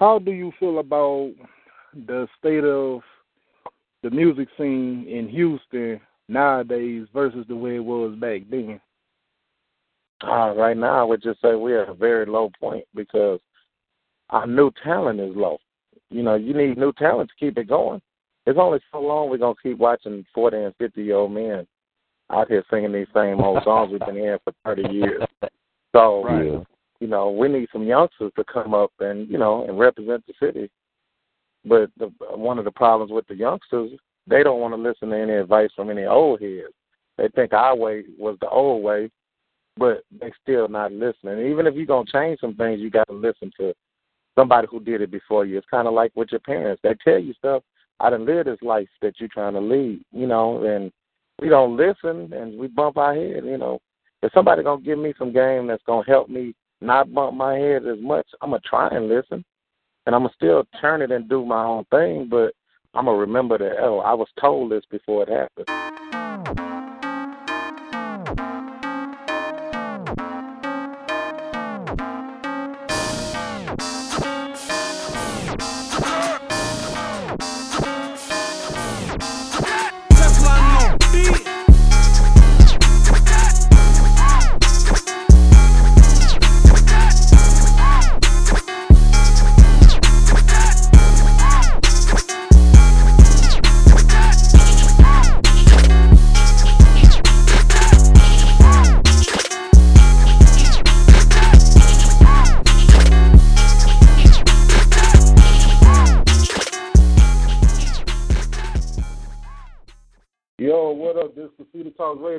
how do you feel about the state of the music scene in Houston nowadays versus the way it was back then? Uh, right now, I would just say we're at a very low point because our new talent is low. You know, you need new talent to keep it going. It's only so long we're gonna keep watching forty and fifty year old men out here singing these same old songs we've been hearing for thirty years. So, right. You know, we need some youngsters to come up and you know and represent the city. But the, one of the problems with the youngsters, they don't want to listen to any advice from any old heads. They think our way was the old way, but they still not listening. Even if you're gonna change some things, you got to listen to somebody who did it before you. It's kind of like with your parents. They tell you stuff. I didn't live this life that you're trying to lead, you know, and we don't listen and we bump our head, you know. If somebody gonna give me some game that's gonna help me not bump my head as much, I'm gonna try and listen, and I'm gonna still turn it and do my own thing. But I'm gonna remember that oh, I was told this before it happened.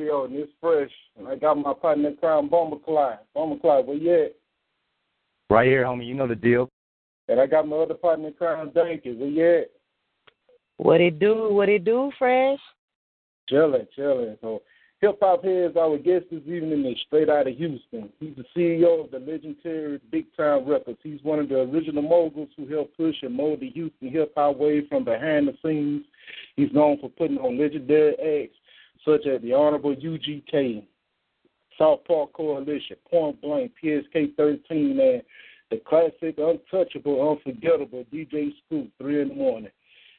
Radio, and it's fresh. And I got my partner in crime, Bomber Clyde. Bomber Clyde, where you at? Right here, homie. You know the deal. And I got my other partner in crime, Danky. Where you at? What it do? What it do, Fresh? Chilling, chilling. So, Hip Hop Heads, our guest this evening is straight out of Houston. He's the CEO of the legendary Big Time Records. He's one of the original moguls who helped push and mold the Houston hip hop wave from behind the scenes. He's known for putting on legendary acts such as the Honorable UGK, South Park Coalition, Point Blank, PSK 13, and the classic, untouchable, unforgettable DJ Screw, 3 in the morning.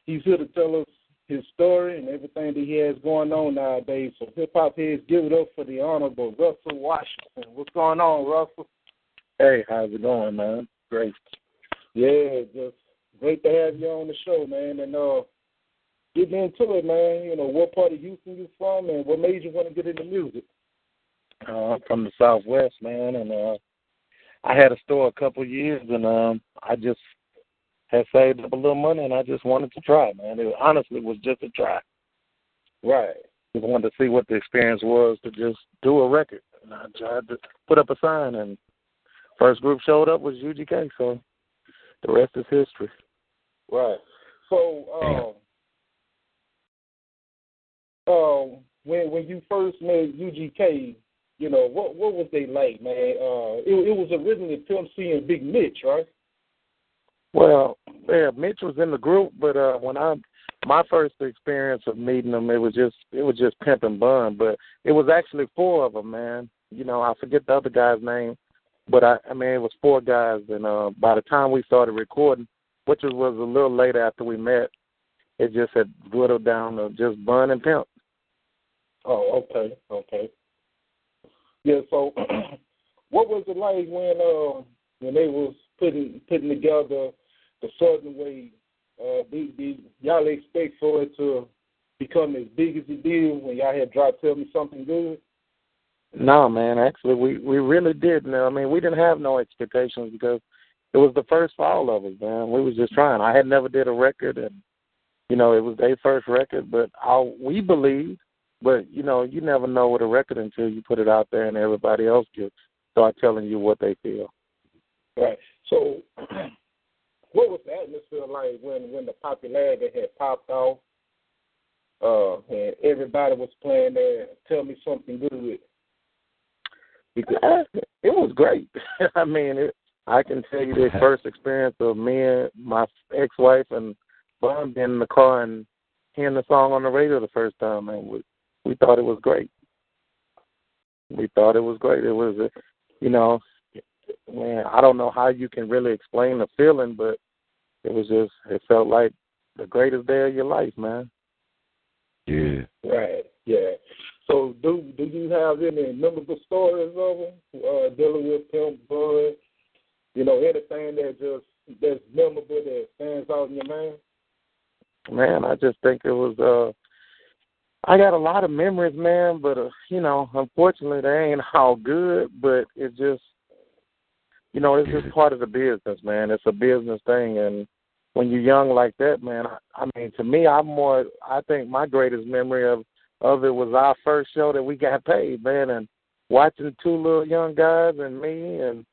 He's here to tell us his story and everything that he has going on nowadays. So hip hop heads, give it up for the honorable Russell Washington. What's going on, Russell? Hey, how's it going, man? Great. Yeah, just great to have you on the show, man. And uh getting into it, man, you know, what part of Houston you from and what made you want to get into music? Uh, I'm from the Southwest, man, and uh, I had a store a couple of years, and um, I just had saved up a little money, and I just wanted to try, man. It honestly was just a try. Right. Just wanted to see what the experience was to just do a record, and I tried to put up a sign, and first group showed up was UGK, so the rest is history. Right. So, um, um, when when you first met UGK, you know what what was they like, man? Uh, it it was originally Pimp C and Big Mitch, right? Well, yeah, Mitch was in the group, but uh when I my first experience of meeting them, it was just it was just Pimp and Bun, but it was actually four of them, man. You know, I forget the other guy's name, but I I mean it was four guys, and uh by the time we started recording, which was, a little later after we met, it just had whittled down to just Bun and Pimp. Oh, okay, okay. Yeah, so what was it like when uh when they was putting putting together the certain way? Uh, did, did y'all expect for it to become as big as it did when y'all had dropped "Tell Me Something Good"? No, man. Actually, we we really did. Now, I mean, we didn't have no expectations because it was the first for all of us, man. We was just trying. I had never did a record, and you know, it was their first record. But all we believed but you know, you never know with a record until you put it out there and everybody else gets start telling you what they feel. Right. So, what was the atmosphere like when when the popularity had popped off, uh, and everybody was playing there? Tell me something good. Because it was great. I mean, it, I can tell you the first experience of me and my ex-wife and Bun being in the car and hearing the song on the radio the first time, and was we thought it was great. We thought it was great. It was, a, you know, man, I don't know how you can really explain the feeling, but it was just it felt like the greatest day of your life, man. Yeah. Right. Yeah. So do do you have any memorable stories of them uh, dealing with Pimp Bun? You know, anything that just that's memorable that stands out in your mind? Man, I just think it was uh I got a lot of memories, man, but uh, you know, unfortunately they ain't all good, but it just you know, it's just part of the business, man. It's a business thing and when you're young like that, man, I, I mean, to me, I'm more. I think my greatest memory of of it was our first show that we got paid, man, and watching two little young guys and me and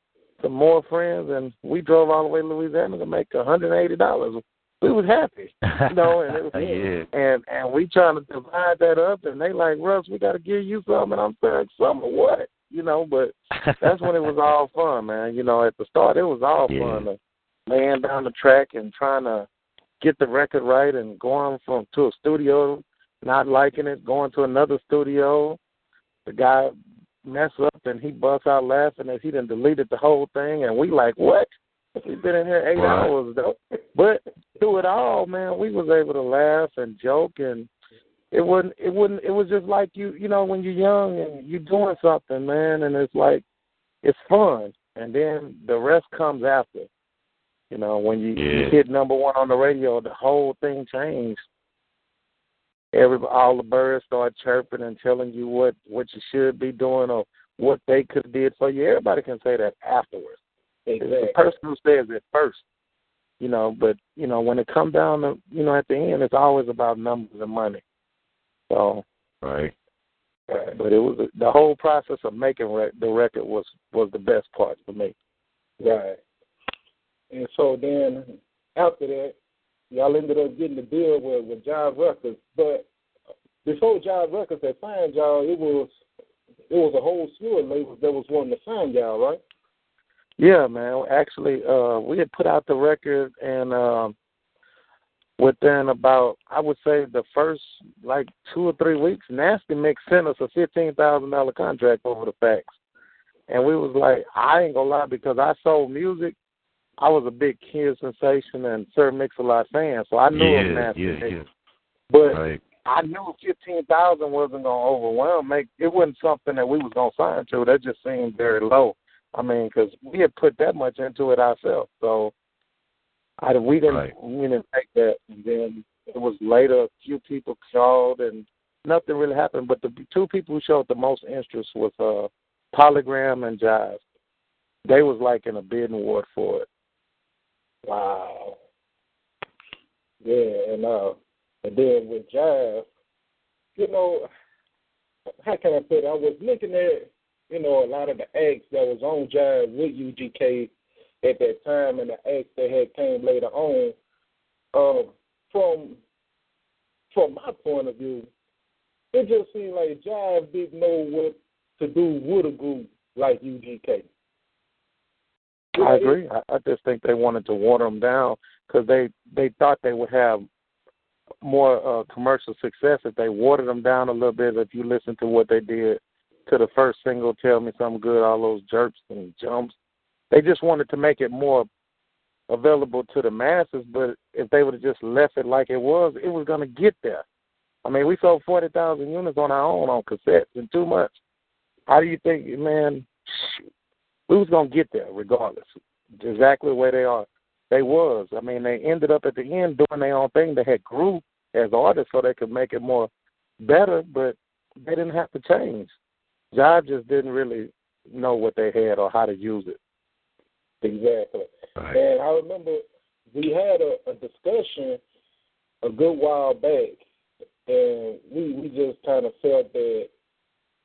some more friends, and we drove all the way to Louisiana to make a hundred and eighty dollars. We was happy, you know, and it was, yeah. and and we trying to divide that up, and they like Russ, we got to give you something, and I'm saying some of what, you know, but that's when it was all fun, man. You know, at the start it was all Yeah. fun. To, laying down the track and trying to get the record right and going from to a studio, not liking it, going to another studio. The guy mess up and he busts out laughing as he done deleted the whole thing and we like, What? We've been in here eight Right. hours though. But through it all, man, we was able to laugh and joke and it wasn't it wouldn't it was just like you you know, when you're young and you're doing something, man, and it's like it's fun and then the rest comes after. You know, when you, you hit number one on the radio, the whole thing changed. Every all the birds start chirping and telling you what what you should be doing or what they could have did for you. Everybody can say that afterwards. It's Exactly. the person who says it first. You know, but you know when it comes down to you know at the end, it's always about numbers and money. So, Right. Right. but it was the whole process of making rec- the record was was the best part for me. Right. And so then after that, y'all ended up getting the deal with with Jive Records. But before Jive Records had signed y'all, it was it was a whole slew of labels that was wanting to sign y'all, right? Yeah, man. Actually, uh, we had put out the record, and um, within about, I would say, the first like two or three weeks, Nasty Mix sent us a fifteen thousand dollar contract over the fax, and we was like, I ain't gonna lie, because I sold music. I was a big Kid Sensation and Sir Mix-a-Lot fan, so I knew Yeah, Nasty yeah, Mix. yeah. But Right. I knew fifteen thousand wasn't gonna overwhelm. Make it wasn't something that we was gonna sign to. That just seemed very low. I mean, because we had put that much into it ourselves, so I we didn't Right. we didn't take that. And then it was later a few people called and nothing really happened. But the two people who showed the most interest was uh Polygram and Jive. They was like in a bidding war for it. Wow. Yeah, and uh and then with Jive, you know, how can I put it? I was looking at, you know, a lot of the acts that was on Jive with UGK at that time and the acts that had came later on. Um, from from my point of view, it just seemed like Jive didn't know what to do with a group like UGK. I agree. I, I just think they wanted to water them down because they they thought they would have more uh, commercial success if they watered them down a little bit. If you listen to what they did to the first single, "Tell Me Something Good," all those jerks and jumps, they just wanted to make it more available to the masses. But if they would have just left it like it was, it was going to get there. I mean, we sold forty thousand units on our own on cassettes in two months. How do you think, man? We was gonna get there regardless. Exactly where they are. They was. I mean, they ended up at the end doing their own thing. They had grew as artists so they could make it more better, but they didn't have to change. Jive just didn't really know what they had or how to use it. Exactly. Right. And I remember we had a, a discussion a good while back, and we we just kind of felt that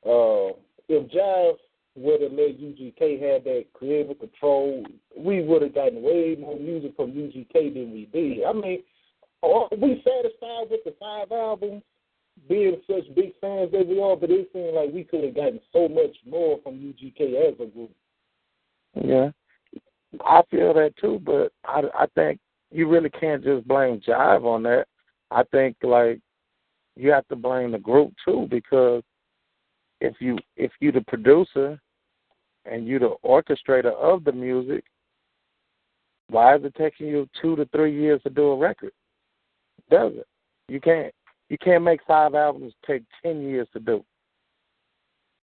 uh, if Jive would have let UGK have that creative control, we would have gotten way more music from UGK than we did. I mean, are we satisfied with the five albums? Being such big fans as we are, but it seemed like we could have gotten so much more from UGK as a group. Yeah, I feel that too, but I I think you really can't just blame Jive on that. I think like you have to blame the group too because if you if you the producer and you the orchestrator of the music, Why is it taking you two to three years to do a record? Does it? You can't you can't make five albums take ten years to do.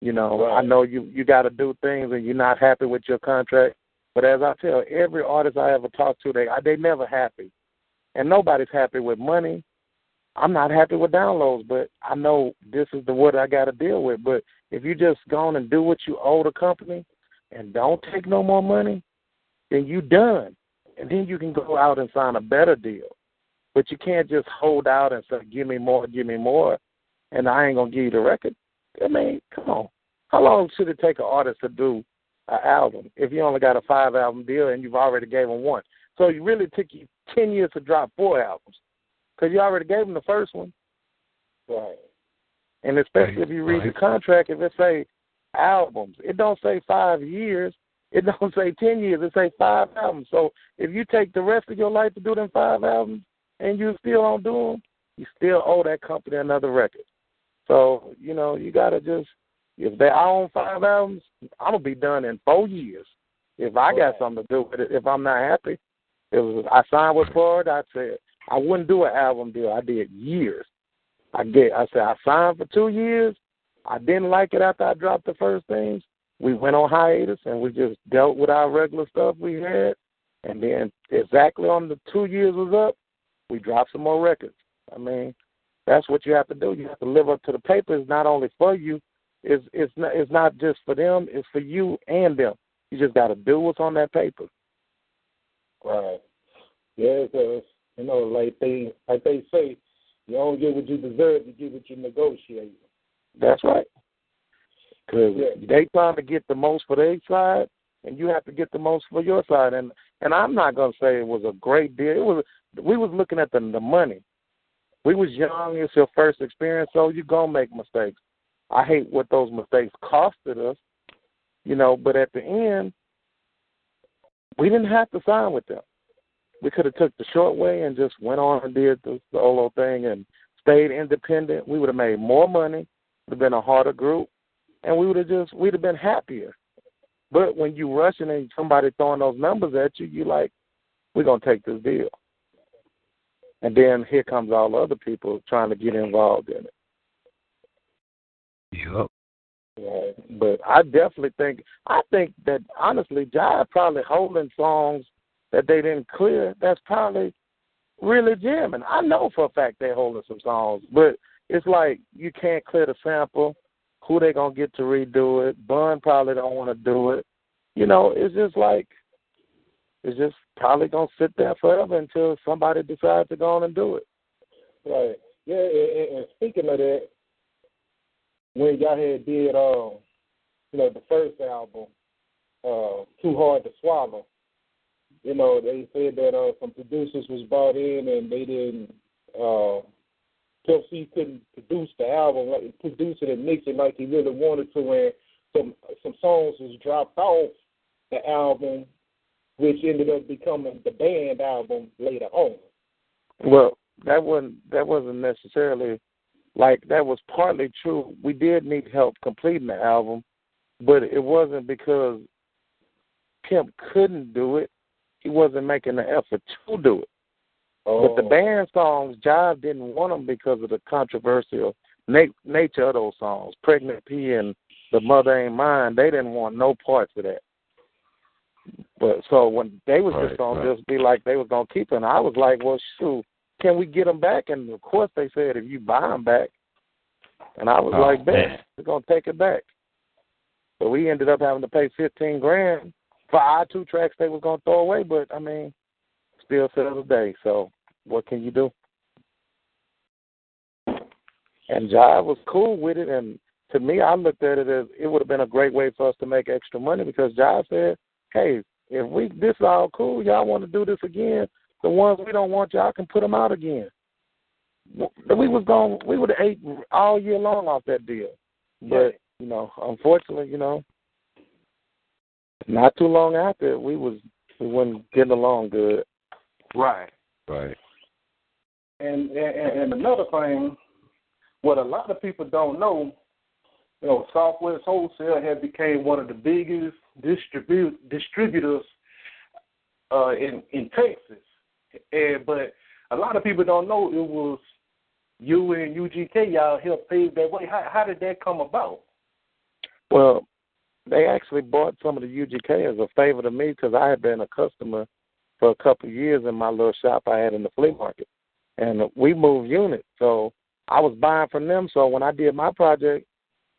You know, right. I know you you got to do things and you're not happy with your contract, but as I tell every artist I ever talk to, they they never happy, and nobody's happy with money. I'm not happy with downloads, but I know this is the what I got to deal with. But if you just go on and do what you owe the company, and don't take no more money, then you done, and then you can go out and sign a better deal. But you can't just hold out and say, "Give me more, give me more," and I ain't gonna give you the record. I mean, come on. How long should it take an artist to do an album if you only got a five album deal and you've already gave them one? So it really took you ten years to drop four albums because you already gave them the first one. Right. And especially if you read Right. the contract, if it say albums, it don't say five years. It don't say ten years. It say five albums. So if you take the rest of your life to do them five albums and you still don't do them, you still owe that company another record. So you know you gotta just if they I own five albums, I'm gonna be done in four years. If I got something to do with it, if I'm not happy, it was I signed with Ford. I said I wouldn't do an album deal. I did years. I get. I said I signed for two years. I didn't like it after I dropped the first things. We went on hiatus and we just dealt with our regular stuff we had. And then exactly on the two years was up, we dropped some more records. I mean, that's what you have to do. You have to live up to the paper. It's not only for you. It's it's not it's not just for them. It's for you and them. You just got to do what's on that paper. Right. Yeah, because uh, you know, like they like they say, you don't get what you deserve, you get what you negotiate. That's right. Because Yeah. they trying to get the most for their side, and you have to get the most for your side. And and I'm not gonna say it was a great deal. It was. We was looking at the the money. We was young. It's your first experience, so you gonna make mistakes. I hate what those mistakes costed us, you know. But at the end, we didn't have to sign with them. We could have took the short way and just went on and did the solo thing and stayed independent. We would have made more money. Would have been a harder group, and we would have just we'd have been happier. But when you rushing and somebody throwing those numbers at you, you like, we're gonna take this deal. And then here comes all the other people trying to get involved in it. Yep. Right. But I definitely think I think that honestly, Jive probably holding songs that they didn't clear. That's probably really jamming. I know for a fact they're holding some songs, but it's like you can't clear the sample. Who they gonna get to redo it? Bun probably don't want to do it. You know, it's just like it's just probably gonna sit there forever until somebody decides to go on and do it. Right. Yeah, and, and- speaking of that, when y'all had did um, you know, the first album, uh, Too Hard to Swallow, you know, they said that uh some producers was brought in and they didn't uh Pimp C couldn't produce the album, like produce it and mix it like he really wanted to and some some songs was dropped off the album which ended up becoming the Banned album later on. Well, that wasn't that wasn't necessarily like that was partly true. We did need help completing the album, but it wasn't because Pimp couldn't do it. He wasn't making the effort to do it. But the Oh. Banned songs, Jive didn't want them because of the controversial na- nature of those songs. Pregnant P and The Mother Ain't Mine, they didn't want no parts of that. But so when they was Right, just gonna right. just be like they was gonna keep it, and I was like, well, shoot, can we get them back? And of course they said if you buy them back, and I was Oh, like, bet we're gonna take it back. So we ended up having to pay fifteen grand for our two tracks they was gonna throw away. But I mean, still a day. So what can you do? And Jive was cool with it, and to me, I looked at it as it would have been a great way for us to make extra money because Jive said, "Hey, if we this is all cool, y'all want to do this again? The ones we don't want, y'all can put them out again." We was going, we would have ate all year long off that deal, but you know, unfortunately, you know, not too long after we was we wasn't getting along good. Right. Right. And, and and another thing, what a lot of people don't know, you know, Southwest Wholesale had became one of the biggest distribute distributors uh, in in Texas, and but a lot of people don't know it was you and UGK y'all helped pave that way. How how did that come about? Well, they actually bought some of the UGK as a favor to me because I had been a customer for a couple of years in my little shop I had in the flea market, and we moved units, so I was buying from them. So when I did my project,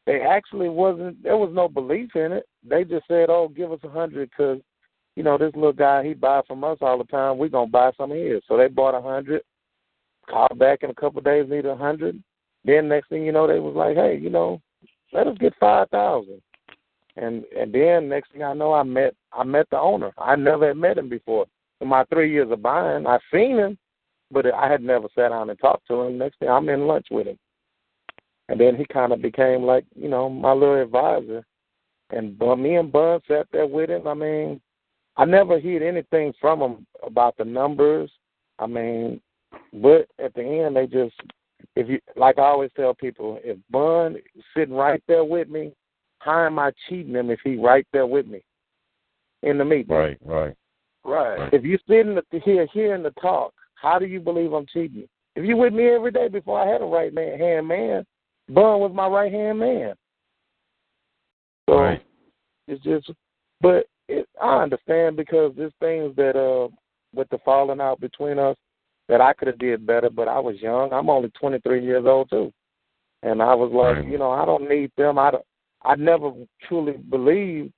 they actually wasn't there was no belief in it. They just said, "Oh, give us a hundred because you know this little guy he buy from us all the time. We're gonna buy some of his." So they bought a hundred. Called back in a couple of days, need a hundred. Then next thing you know, they was like, "Hey, you know, let us get five thousand. And and then next thing I know, I met I met the owner. I never had met him before. In my three years of buying, I've seen him, but I had never sat down and talked to him. Next thing I'm in lunch with him, and then he kind of became like you know my little advisor. And me and Bun sat there with him. I mean, I never heard anything from him about the numbers. I mean, but at the end, they just if you like I always tell people, if Bun sitting right there with me, how am I cheating him if he right there with me in the meeting? Right, right, right. If you're sitting the, here hearing the talk, how do you believe I'm cheating? If you with me every day before I had a right man, hand man, Bun was my right hand man. So right. it's just, but it, I understand because there's things that uh with the falling out between us that I could have did better, but I was young. I'm only 23 years old too, and I was like, right. you know, I don't need them. I don't, I never truly believed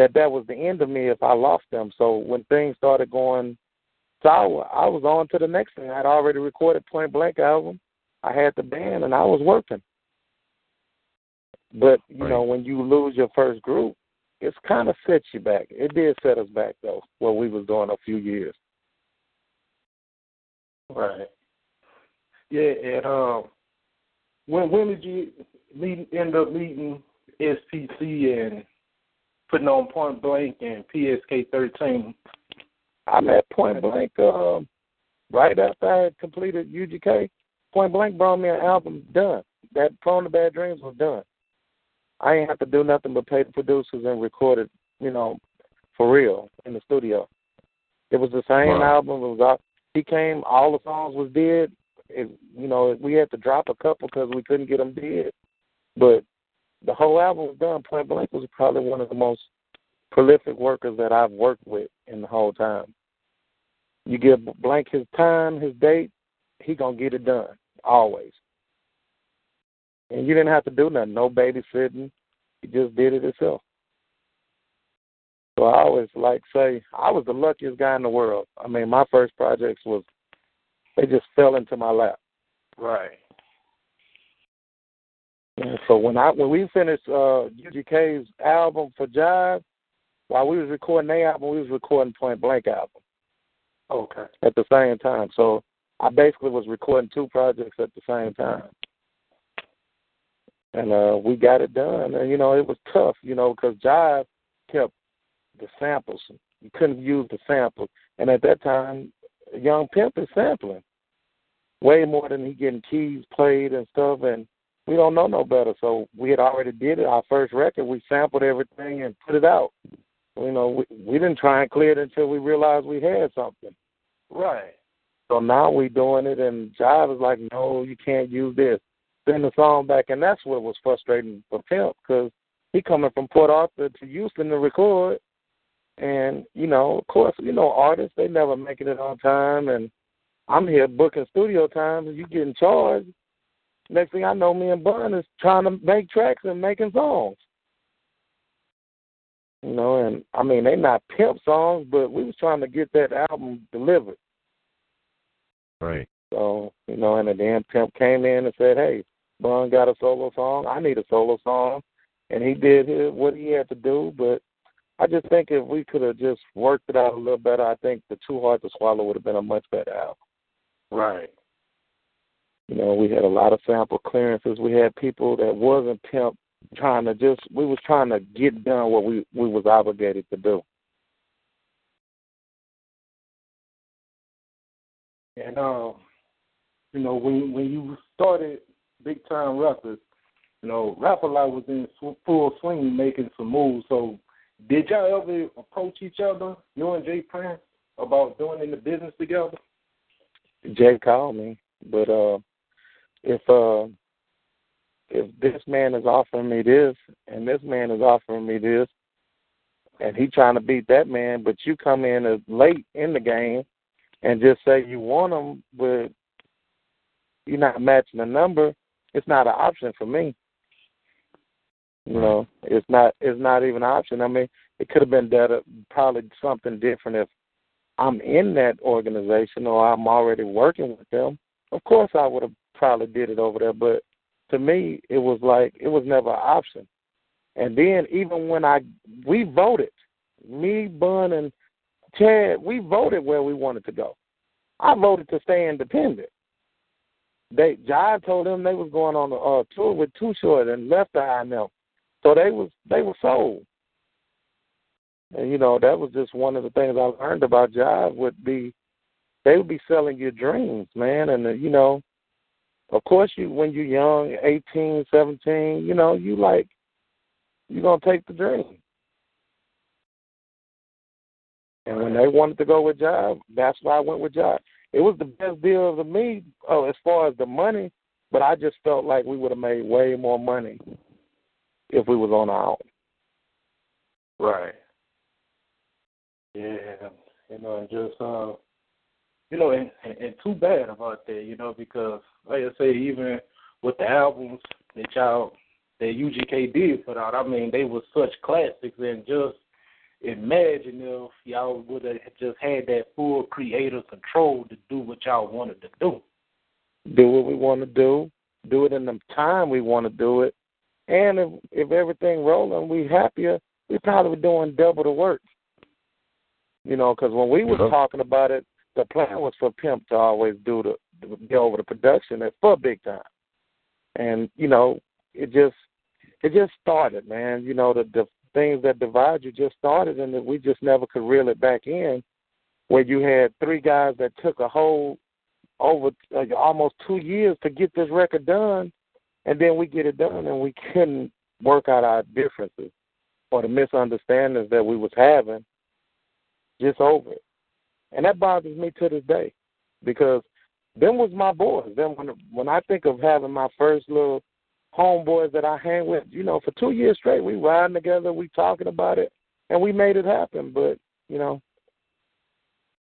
that that was the end of me if I lost them. So when things started going sour, I was on to the next thing. I'd already recorded Point Blank album. I had the Banned, and I was working. But you right. know, when you lose your first group, it's kind of sets you back. It did set us back though, what we was doing a few years. Right. Yeah, and um, when when did you meet, end up meeting SPC and putting on Point Blank and PSK thirteen? I'm at Point Blank um, right after I had completed UGK. Point Blank brought me an album done. That Prone to Bad Dreams was done. I ain't have to do nothing but pay the producers and record it, you know, for real in the studio. It was the same Wow. album. It was all, he came, all the songs was dead. It, you know, we had to drop a couple because we couldn't get them dead. But the whole album was done. Point Blank was probably one of the most prolific workers that I've worked with in the whole time. You give Blank his time, his date, he gonna get it done always. And you didn't have to do nothing, no babysitting. He just did it himself. So I always like say I was the luckiest guy in the world. I mean, my first projects was they just fell into my lap. Right. And so when I when we finished uh UGK's album for Jive, while we was recording their album, we was recording Point Blank album Okay. at the same time. So I basically was recording two projects at the same time. And uh we got it done. And you know, it was tough, you know, because Jive kept the samples. You couldn't use the samples. And at that time, Young Pimp is sampling. Way more than he getting keys played and stuff and we don't know no better. So we had already did it. Our first record, we sampled everything and put it out. You know, we, we didn't try and clear it until we realized we had something. Right. So now we doing it, and Jive is like, no, you can't use this. Send the song back, and that's what was frustrating for Pimp because he coming from Port Arthur to Houston to record, and you know, of course, you know, artists they never making it on time, and I'm here booking studio times, and you getting charged. Next thing I know, me and Bun is trying to make tracks and making songs. You know, and I mean they not pimp songs, but we was trying to get that album delivered. Right. So, you know, and then Pimp came in and said, Hey, Bun got a solo song, I need a solo song and he did his, what he had to do, but I just think if we could have just worked it out a little better, I think the Too Hard to Swallow would have been a much better album. Right. You know, we had a lot of sample clearances. We had people that wasn't pimp trying to just we was trying to get done what we we was obligated to do. And um, you know, when when you started Big Time Records, you know, Rap a Lot was in full swing making some moves. So, did y'all ever approach each other, you and J. Prince, about doing in the business together? Jay called me, but uh, if uh, if this man is offering me this and this man is offering me this, and he trying to beat that man, but you come in as late in the game and just say you want him, but you're not matching the number, it's not an option for me. You know, it's not it's not even an option. I mean, it could have been better, probably something different if I'm in that organization or I'm already working with them. Of course, I would have probably did it over there, but to me, it was like it was never an option. And then even when I we voted, me, Bun, and Chad, we voted where we wanted to go. I voted to stay independent. They John told them they was going on a tour with Too Short and left the INL, so they was they were sold. And you know that was just one of the things I learned about Jive would be they would be selling your dreams, man. And uh, you know, of course, you when you're young, eighteen, seventeen, you know, you like you're gonna take the dream. And when they wanted to go with Jive, that's why I went with Jive. It was the best deal for me oh, as far as the money, but I just felt like we would have made way more money if we was on our own. Right. Yeah, you know, and just uh, you know, and, and and too bad about that, you know, because like I say, even with the albums that y'all that UGK did put out, I mean, they were such classics, and just imagine if y'all would have just had that full creative control to do what y'all wanted to do. Do what we want to do, do it in the time we want to do it, and if if everything rolling, we happier. We probably doing double the work. You know, because when we was uh-huh. talking about it, the plan was for Pimp to always do the get over the production for big time, and you know, it just it just started, man. You know, the the things that divide you just started, and that we just never could reel it back in. Where you had three guys that took a whole over uh, almost two years to get this record done, and then we get it done, and we couldn't work out our differences or the misunderstandings that we was having just over it. And that bothers me to this day because them was my boys. Then when when I think of having my first little homeboys that I hang with, you know, for two years straight, we riding together, we talking about it, and we made it happen. But you know,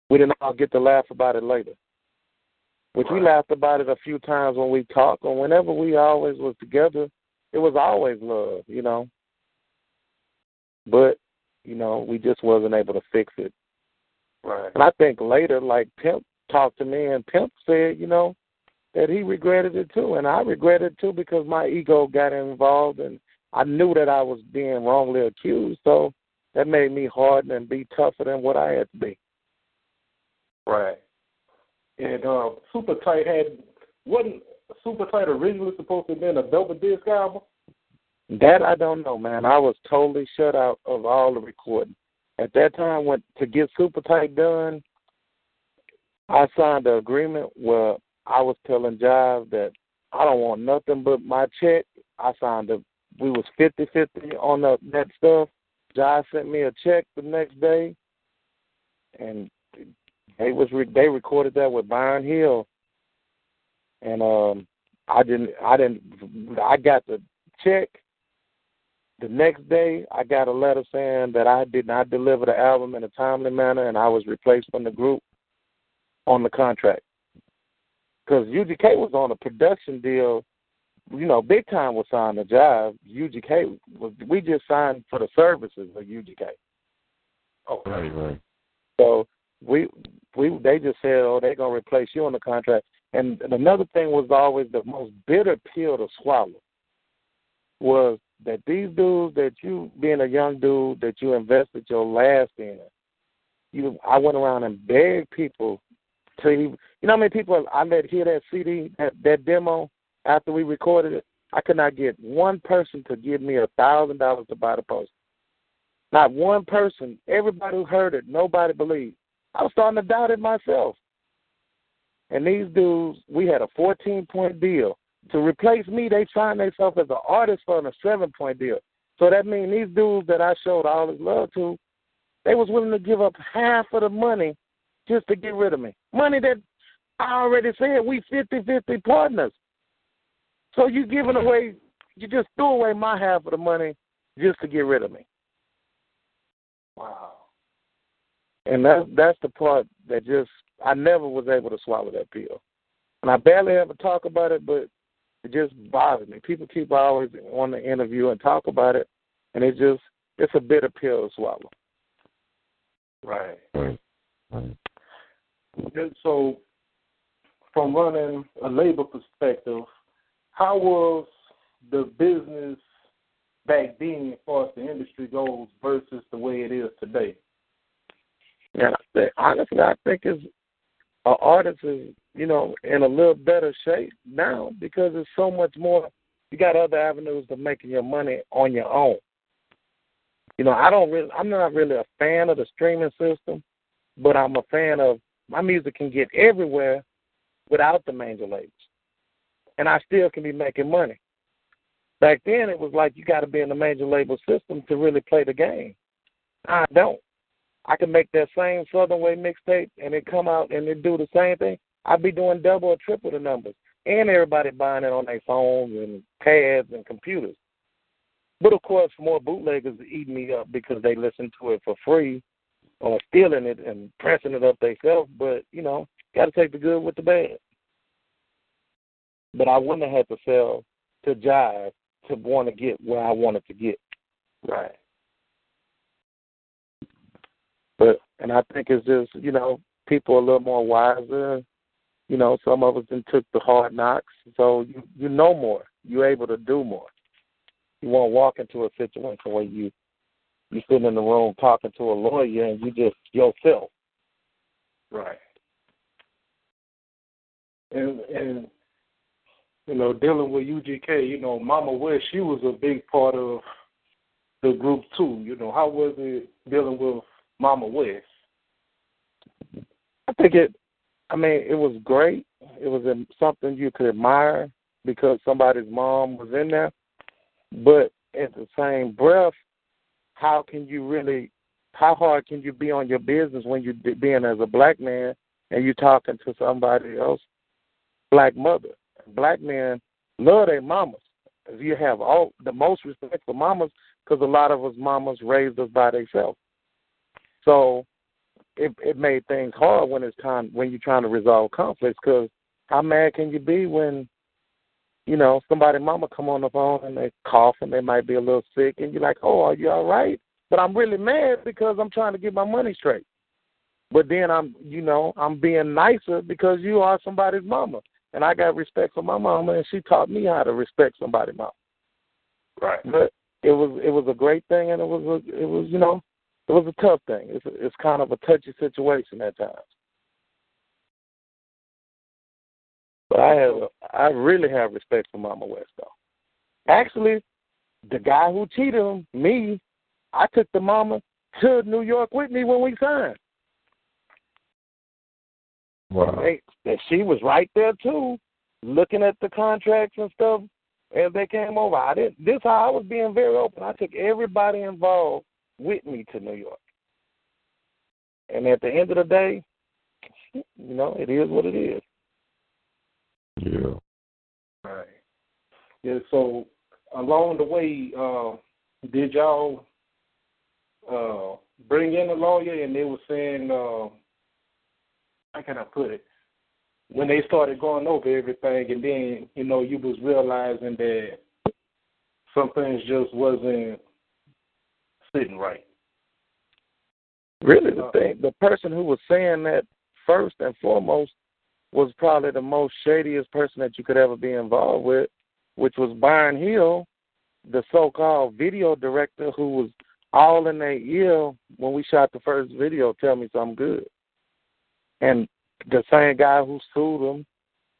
we didn't all get to laugh about it later. Which we laughed about it a few times when we talked, and whenever we always was together, it was always love, you know. But you know, we just wasn't able to fix it. Right. And I think later, like Pimp talked to me, and Pimp said, you know, that he regretted it too, and I regretted it too because my ego got involved, and I knew that I was being wrongly accused, so that made me harden and be tougher than what I had to be. Right. And uh, Super Tight had wasn't Super Tight originally supposed to have been a double disc album? That I don't know, man. I was totally shut out of all the recording. At that time, when to get Super Tight done, I signed an agreement where I was telling Jive that I don't want nothing but my check. I signed a we was fifty fifty on the, that stuff. Jive sent me a check the next day, and they was re- they recorded that with Byron Hill, and um I didn't I didn't I got the check. The next day, I got a letter saying that I did not deliver the album in a timely manner, and I was replaced from the group on the contract because UGK was on a production deal. You know, Big Time was signed the job. UGK was we just signed for the services of UGK. Oh, right, right. So we we they just said, oh, they're gonna replace you on the contract. And another thing was always the most bitter pill to swallow was that these dudes that you being a young dude that you invested your last in, you I went around and begged people to you know how many people I let hear that CD that that demo after we recorded it. I could not get one person to give me a thousand dollars to buy the poster. Not one person. Everybody who heard it, nobody believed. I was starting to doubt it myself. And these dudes, we had a 14 point deal. To replace me, they signed themselves as an artist for a seven point deal. So that means these dudes that I showed all this love to, they was willing to give up half of the money just to get rid of me. Money that I already said we 50-50 partners. So you giving mm-hmm. away, you just threw away my half of the money just to get rid of me. Wow. And that's that's the part that just I never was able to swallow that pill. And I barely ever talk about it, but it just bothers me. People keep always on the interview and talk about it, and it just it's a bitter pill to swallow. Right. Right. Right. And so, from running a labor perspective, how was the business back then, as far as the industry goes, versus the way it is today? And I honestly, I think it's an artist is you know in a little better shape now because it's so much more. You got other avenues of making your money on your own. You know, I don't really, I'm not really a fan of the streaming system, but I'm a fan of my music can get everywhere without the major labels, and I still can be making money. Back then, it was like you got to be in the major label system to really play the game. I don't. I can make that same Southern Way mixtape and it come out and it do the same thing. I'd be doing double or triple the numbers. And everybody buying it on their phones and pads and computers. But of course, more bootleggers eating me up because they listen to it for free or stealing it and pressing it up themselves. But, you know, got to take the good with the bad. But I wouldn't have had to sell to Jive to want to get where I wanted to get. Right. But and I think it's just you know people are a little more wiser. You know, some of us then took the hard knocks, so you you know more. You're able to do more. You won't walk into a situation where you you sit in the room talking to a lawyer and you just yourself. Right. And and you know, dealing with UGK, you know, Mama Wes, she was a big part of the group too. You know, how was it dealing with Mama Wes? I think it. I mean, it was great. It was something you could admire because somebody's mom was in there. But at the same breath, how can you really? How hard can you be on your business when you are being as a black man and you talking to somebody else, black mother? Black men love their mamas. You have all the most respect for mamas because a lot of us mamas raised us by themselves. So it it made things hard when it's time when you're trying to resolve conflicts. Because how mad can you be when you know somebody mama come on the phone and they cough and they might be a little sick and you're like, oh, are you all right? But I'm really mad because I'm trying to get my money straight. But then I'm you know I'm being nicer because you are somebody's mama, and I got respect for my mama, and she taught me how to respect somebody's mama. Right. But it was it was a great thing, and it was a, it was you know it was a tough thing. It's it's kind of a touchy situation at times. But I have I really have respect for Mama Wes though. Actually, the guy who cheated on me, I took the mama to New York with me when we signed. Wow. And she was right there too, looking at the contracts and stuff as they came over. I didn't this how I was being very open. I took everybody involved with me to New York. And at the end of the day, you know, it is what it is. Yeah. Right. Yeah. So along the way, uh, did y'all uh, bring in a lawyer? And they were saying, uh, how can I put it? When they started going over everything, and then you know you was realizing that some things just wasn't sitting right. Really, the thing, the person who was saying that first and foremost was probably the most shadiest person that you could ever be involved with, which was Byron Hill, the so-called video director who was all in their ear when we shot the first video. Tell me something good, and the same guy who sued him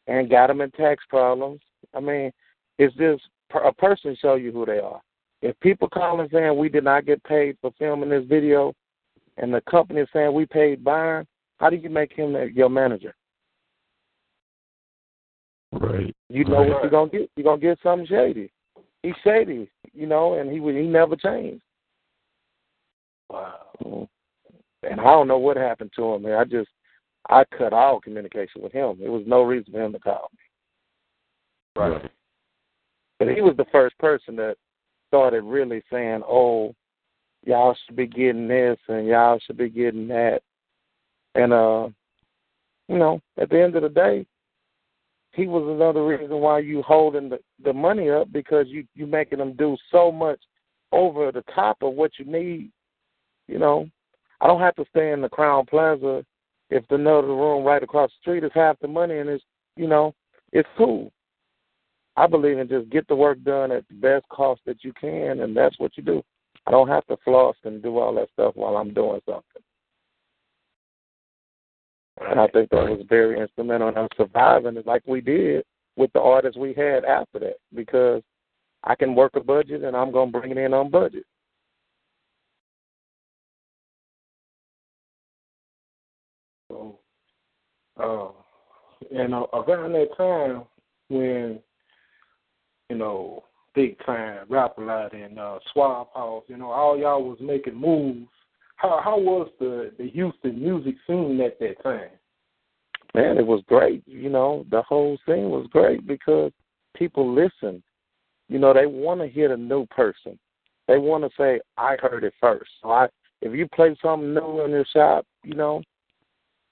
and got him in tax problems. I mean, it's just a person show you who they are. If people calling saying we did not get paid for filming this video, and the company is saying we paid Byron, how do you make him your manager? Right. You know right. what you're gonna get. You're gonna get something shady. He's shady, you know, and he he never changed. Wow. And I don't know what happened to him. Man. I just I cut all communication with him. There was no reason for him to call me. Right. But he was the first person that started really saying, "Oh, y'all should be getting this and y'all should be getting that," and uh, you know, at the end of the day, he was another reason why you holding the the money up because you you making them do so much over the top of what you need. You know, I don't have to stay in the Crowne Plaza if the another room right across the street is half the money and it's you know it's cool. I believe in just get the work done at the best cost that you can, and that's what you do. I don't have to floss and do all that stuff while I'm doing something. And I think that was very instrumental in us surviving like we did with the artists we had after that because I can work a budget and I'm going to bring it in on budget. So, uh, and uh, around that time when you know big time rap a lot and uh, Suave House, you know, all y'all was making moves. How how was the the Houston music scene at that time? Man, it was great. You know, the whole scene was great because people listen. You know, they want to hear the new person. They want to say, "I heard it first. So I, if you play something new in your shop, you know,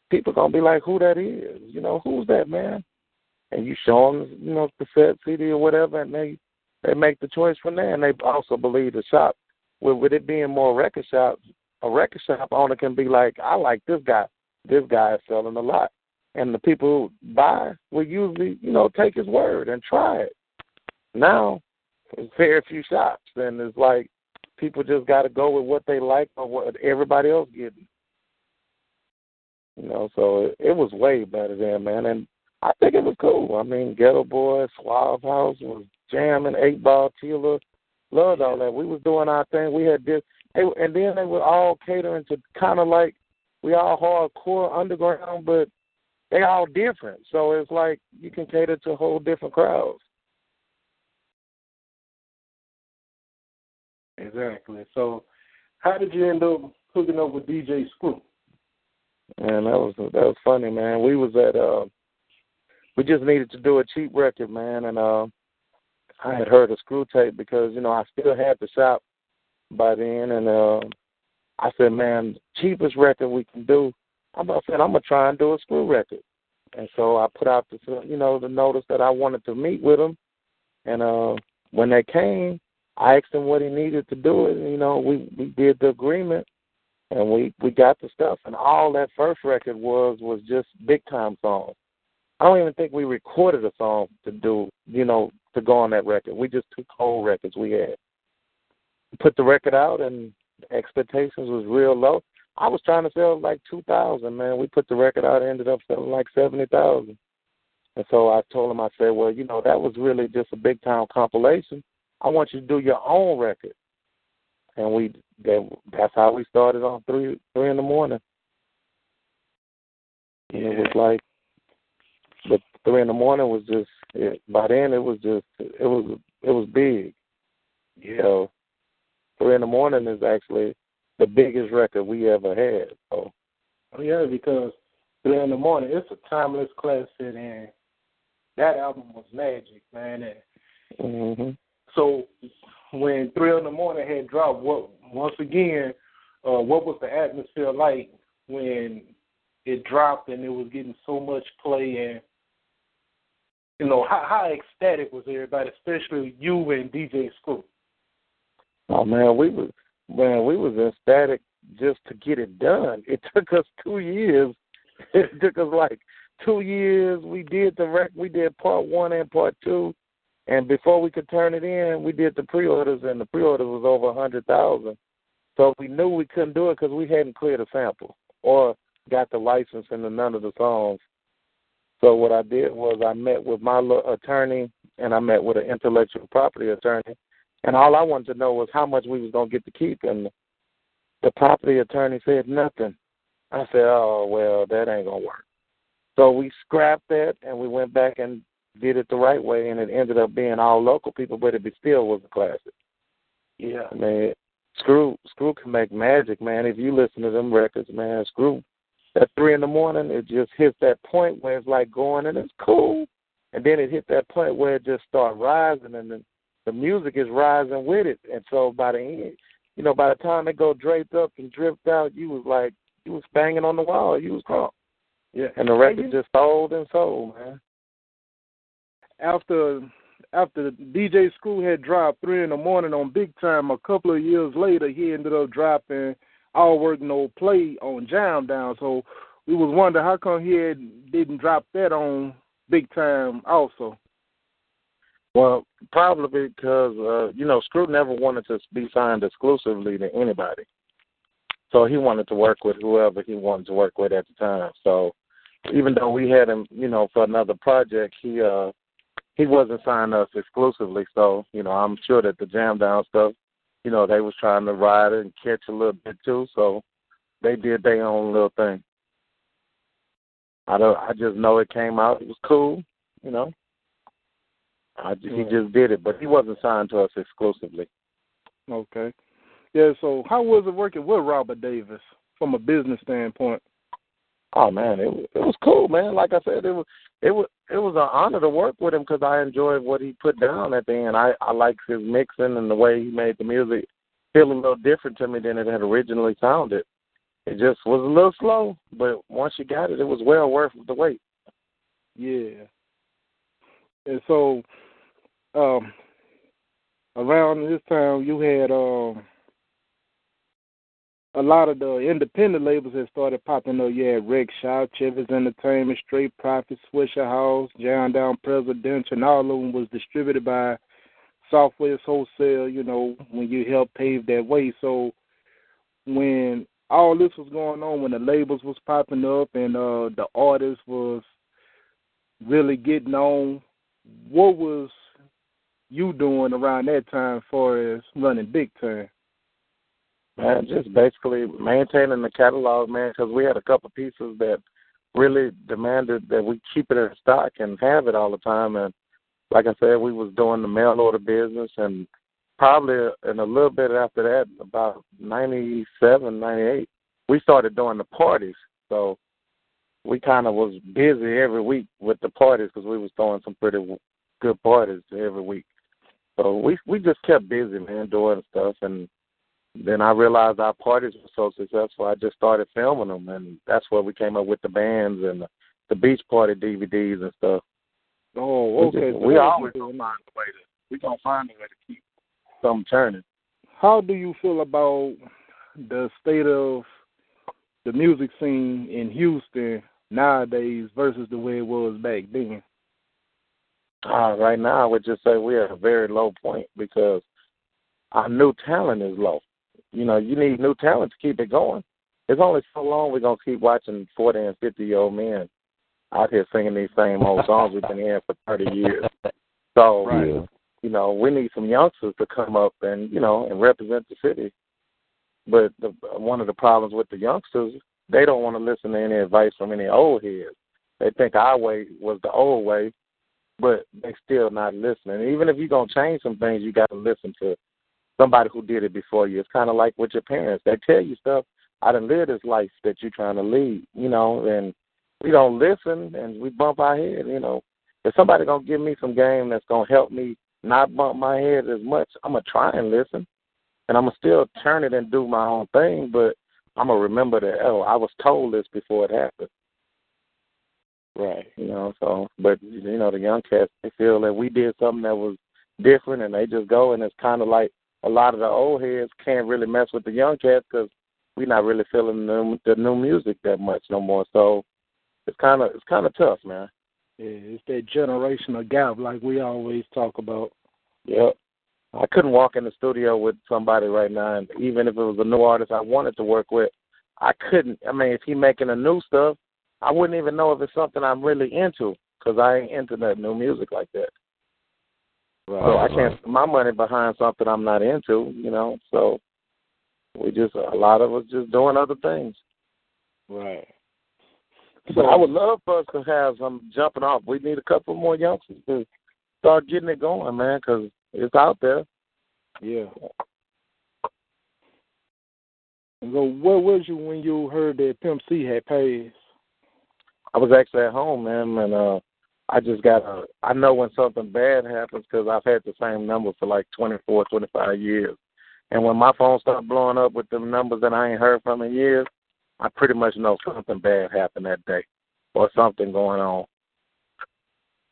people gonna be like, "Who that is? You know, who's that man?" And you show them, you know, cassette CD or whatever, and they they make the choice from there. And they also believe the shop, with with it being more record shops, a record shop owner can be like, "I like this guy. This guy is selling a lot." And the people who buy will usually, you know, take his word and try it. Now, there's very few shops, and it's like people just got to go with what they like or what everybody else getting. You know, so it, it was way better then, man. And I think it was cool. I mean, Geto Boy, Suave House was jamming, Eight Ball, Tela, loved all that. We was doing our thing. We had this, and then they were all catering to kind of like we all hardcore underground, but they all different. So it's like you can cater to whole different crowds. Exactly. So, how did you end up hooking up with DJ Screw? Man, that was that was funny, man. We was at uh, we just needed to do a cheap record, man, and uh, I had heard a Screw tape because you know I still had the shop by then, and uh, I said, man, cheapest record we can do. I'm I said I'm gonna try and do a Screw record, and so I put out the you know the notice that I wanted to meet with them, and uh, when they came, I asked him what he needed to do it. And, you know, we we did the agreement, and we we got the stuff. And all that first record was was just big time songs. I don't even think we recorded a song to do, you know, to go on that record. We just took whole records we had, put the record out, and expectations was real low. I was trying to sell like two thousand, man. We put the record out, and ended up selling like seventy thousand. And so I told him, I said, well, you know, that was really just a big time compilation. I want you to do your own record. And we that, that's how we started on three three in the morning. And it was like but three in the morning was just it, by then it was just it was it was big. Yeah. So three in the morning is actually the biggest record we ever had. So Oh yeah, because three in the morning, it's a timeless classic, and that album was magic, man. And hmm so when three in the morning had dropped, what once again, uh, what was the atmosphere like when it dropped and it was getting so much play and you know how how ecstatic was everybody, especially you and DJ Screw. Oh man, we was man, we was ecstatic just to get it done. It took us two years. It took us like two years. We did the rec. We did part one and part two, and before we could turn it in, we did the pre-orders, and the pre-orders was over a hundred thousand. So we knew we couldn't do it because we hadn't cleared a sample or got the license into none of the songs. So what I did was I met with my attorney and I met with an intellectual property attorney, and all I wanted to know was how much we was gonna get to keep, and the property attorney said nothing. I said, "Oh well, that ain't gonna work." So we scrapped that and we went back and did it the right way, and it ended up being all local people, but it still was a classic. Yeah. I mean, Screw Screw can make magic, man. If you listen to them records, man, Screw at three in the morning, it just hits that point where it's like going and it's cool, and then it hit that point where it just start rising and the, the music is rising with it, and so by the end, you know, by the time it go draped up and dripped out, you was like you was banging on the wall, you was crunk. Yeah. And the record just sold and sold, man. After after DJ Screw had dropped three in the morning on Big Tyme, a couple of years later he ended up dropping All Work No Play on Jam Down. So we was wondering how come he had, didn't drop that on Big Tyme also. Well, probably because uh, you know Screw never wanted to be signed exclusively to anybody, so he wanted to work with whoever he wanted to work with at the time. So even though we had him, you know, for another project, he uh he wasn't signed us exclusively. So you know, I'm sure that the Jam Down stuff, you know, they was trying to ride it and catch a little bit too. So they did their own little thing. I don't. I just know it came out. It was cool, you know. I, he just did it, but he wasn't signed to us exclusively. Okay. Yeah. So how was it working with Robert Davis from a business standpoint? Oh man, it it was cool, man. Like I said, it was it was it was an honor to work with him because I enjoyed what he put down at the end. I I liked his mixing and the way he made the music feel a little different to me than it had originally sounded. It just was a little slow, but once you got it, it was well worth the wait. Yeah. And so, um, around this time, you had um a lot of the independent labels that started popping up. You had Rex Shaw, Chevy's Entertainment, Straight Profit, Swishahouse, Jam Down Presidential, and all of them was distributed by Southwest Wholesale, you know, when you helped pave that way. So when all this was going on, when the labels was popping up and uh the artists was really getting on, what was you doing around that time as far as running big time? Man, just basically maintaining the catalog, man, because we had a couple pieces that really demanded that we keep it in stock and have it all the time. And like I said, we was doing the mail order business, and probably in a little bit after that, about ninety seven, ninety eight, we started doing the parties. So we kind of was busy every week with the parties because we was throwing some pretty good parties every week. So we we just kept busy, man, doing stuff and then I realized our parties were so successful. I just started filming them, and that's where we came up with the bands and the, the beach party DVDs and stuff. Oh, okay. We, just, we always gonna find a way to. We gonna find a way to keep something turning. How do you feel about the state of the music scene in Houston nowadays versus the way it was back then? Uh, right now, I would just say we're at a very low point because our new talent is low. You know, you need new talent to keep it going. It's only so long we're gonna keep watching forty and fifty year old men out here singing these same old songs we've been hearing for thirty years. So right. you know, we need some youngsters to come up and, you know, and represent the city. But the one of the problems with the youngsters, they don't want to listen to any advice from any old heads. They think our way was the old way, but they still not listening. Even if you're gonna change some things, you got to listen to somebody who did it before you. It's kind of like with your parents. They tell you stuff. I didn't live this life that you're trying to lead, you know, and we don't listen and we bump our head, you know. If somebody gonna give me some game that's gonna help me not bump my head as much, I'm gonna try and listen, and I'm gonna still turn it and do my own thing. But I'm gonna remember that oh, I was told this before it happened. Right. You know, so but you know the young cats they feel that we did something that was different, and they just go and it's kind of like a lot of the old heads can't really mess with the young cats because we're not really feeling the new, the new music that much no more. So it's kind of it's kind of tough, man. Yeah, it's that generational gap, like we always talk about. Yep. I couldn't walk in the studio with somebody right now, and even if it was a new artist I wanted to work with, I couldn't. I mean, if he making a new stuff, I wouldn't even know if it's something I'm really into because I ain't into that new music like that. Right. So I can't uh-huh. put my money behind something I'm not into, you know. So we just a lot of us just doing other things. Right. But I would love for us to have some jumping off. We need a couple more youngsters to start getting it going, man, because it's out there. Yeah. So where was you when you heard that Pimp C had passed? I was actually at home, man, and uh, I just got a. I know when something bad happens because I've had the same number for like twenty four, twenty five years, and when my phone starts blowing up with the numbers that I ain't heard from in years, I pretty much know something bad happened that day, or something going on.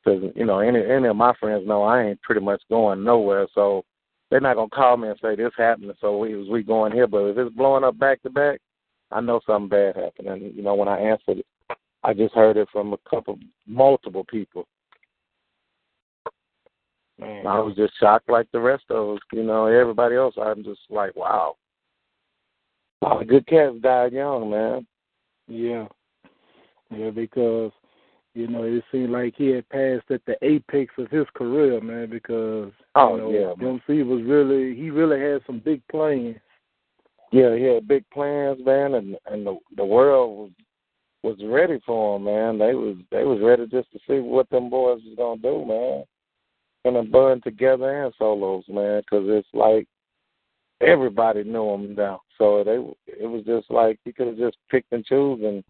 Because you know, any any of my friends know I ain't pretty much going nowhere, so they're not gonna call me and say this happened, so we we going here. But if it's blowing up back to back, I know something bad happened. And you know, when I answered it, I just heard it from a couple, multiple people. Man. I was just shocked, like the rest of us. You know, everybody else. I'm just like, wow. A lot of good cats died young, man. Yeah. Yeah, because, you know, it seemed like he had passed at the apex of his career, man, because Oh you know, yeah, man. Pimp C was really he really had some big plans. Yeah, he had big plans, man, and and the the world was was ready for him, man. They was they was ready just to see what them boys was gonna do, man. Then Bun together and solos, man, because it's like everybody knew him now. So they it was just like he could have just picked and choose and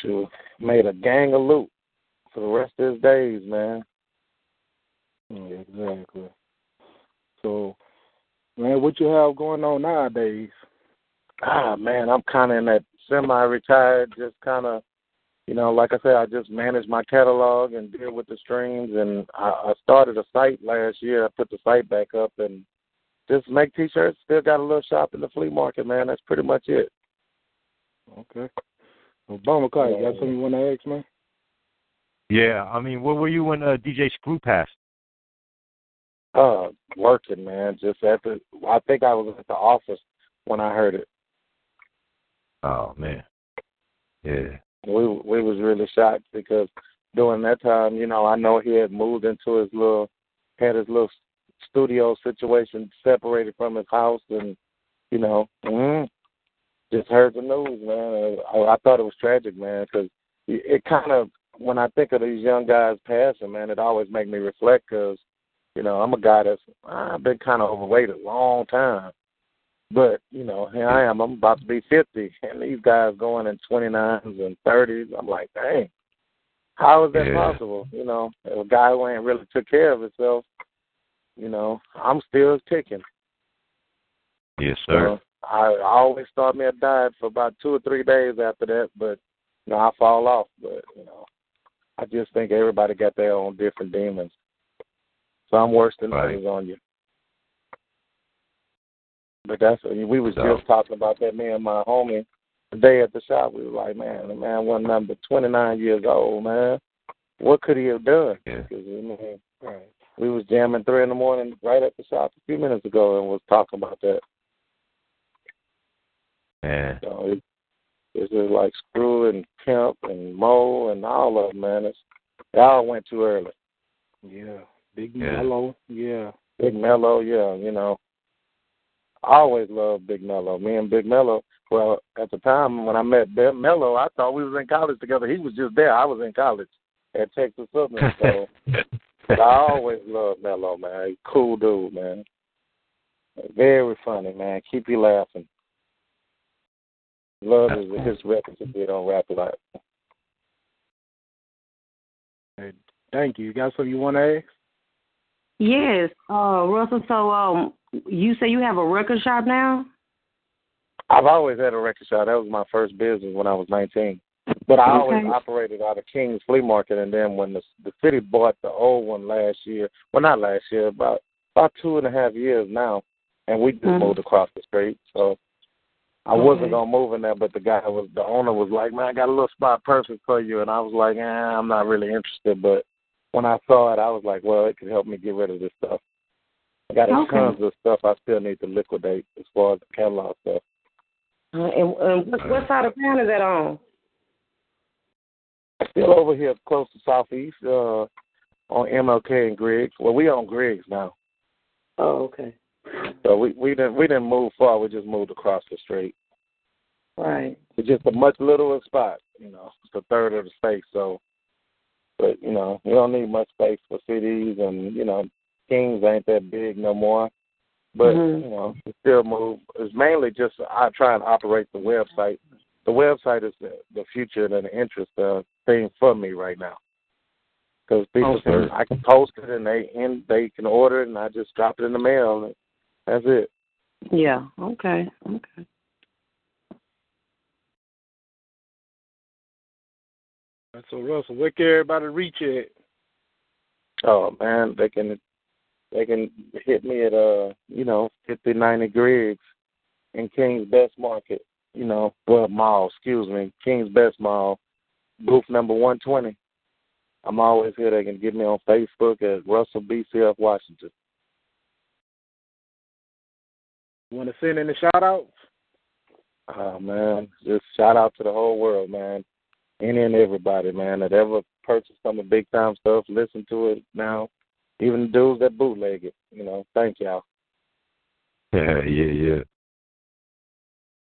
shoot, made a gang of loot for the rest of his days, man. Exactly. So, man, what you have going on nowadays? ah man, I'm kinda in that semi retired, just kinda you know, like I said, I just manage my catalog and deal with the streams and I, I started a site last year. I put the site back up and just make t shirts, still got a little shop in the flea market, man. That's pretty much it. Okay. Well, Bomber Car, you got something you want to ask man? Yeah, I mean, where were you when uh, DJ Screw passed? Uh working, man. Just at the I think I was at the office when I heard it. Oh man, yeah, we we was really shocked because during that time, you know, I know he had moved into his little had his little studio situation separated from his house, and you know, mm, just heard the news, man. I, I thought it was tragic, man, because it, it kind of when I think of these young guys passing, man, it always make me reflect because you know I'm a guy that's I've been kind of overweight a long time. But, you know, here I am. I'm about to be 50, and these guys going in 29s and 30s. I'm like, dang, how is that Yeah. possible? You know, a guy who ain't really took care of himself, you know, I'm still ticking. yes sir. So I, I always start me a diet for about two or three days after that, but, you know, I fall off. But, you know, I just think everybody got their own different demons. Some worse than Right. others on you. But that's we was So- just talking about that. Me and my homie today at the shop. We were like, man, the man wasn't nothing but 29 years old, man. What could he have done? Yeah. 'Cause, I mean, we was jamming three in the morning right at the shop a few minutes ago and was talking about that. Man, So it, it's just like Screw and Kemp and Mo and all of them, man. It's, they all went too early. Yeah. Big Yeah. Mello. Yeah. Big Mello, yeah, you know. I always loved Big Mello. Me and Big Mello. Well, at the time when I met Big Mello, I thought we was in college together. He was just there. I was in college at Texas Southern. So, but I always loved Mello, man. He's cool dude, man. Very funny, man. Keep you laughing. Love his his records he did on Rap Life. Thank you. You got something you want to ask? Yes, uh, Russell. So, um, you say you have a record shop now? I've always had a record shop. That was my first business when I was 19. But I always Okay. operated out of King's Flea Market, and then when the the city bought the old one last year, well, not last year, about about two and a half years now, and we just Mhm. moved across the street. So I Okay. wasn't gonna move in there, but the guy was the owner was like, "Man, I got a little spot perfect for you," and I was like, eh, "I'm not really interested." But when I saw it, I was like, "Well, it could help me get rid of this stuff." I got Okay. tons of stuff I still need to liquidate as far as the catalog stuff. Uh, and and what, what side of town is that on? Still over here close to Southeast, uh, on MLK and Griggs. Well, we on Griggs now, Oh, okay. so we we didn't we didn't move far. We just moved across the street. Right. It's just a much littler spot, you know. It's a third of the space, so. But you know, you don't need much space for cities, and you know, Kings ain't that big no more. But Mhm. you know, it still move. It's mainly just I try and operate the website. The website is the, the future and the interest uh, thing for me right now. Because people Oh, can, I can post it and they and they can order it and I just drop it in the mail. And that's it. Yeah. Okay. Okay. So Russell, where can everybody reach you at? Oh man, they can they can hit me at uh you know fifty ninety Griggs in King's Best Market. You know, well mall, excuse me, King's Best Mall, booth number one twenty. I'm always here. They can get me on Facebook at Russell BCF Washington. Want to send any shout outs? Oh man, just shout out to the whole world, man. Any and everybody, man, that ever purchased some of big time stuff, listen to it now. Even the dudes that bootleg it, you know. Thank y'all. Yeah, yeah, yeah.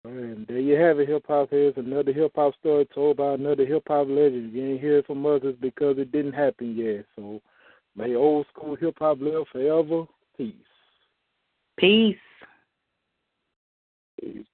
And there you have it, hip hop heads. Another hip hop story told by another hip hop legend. You ain't hear it from others because it didn't happen yet. So may old school hip hop live forever. Peace. Peace. Peace.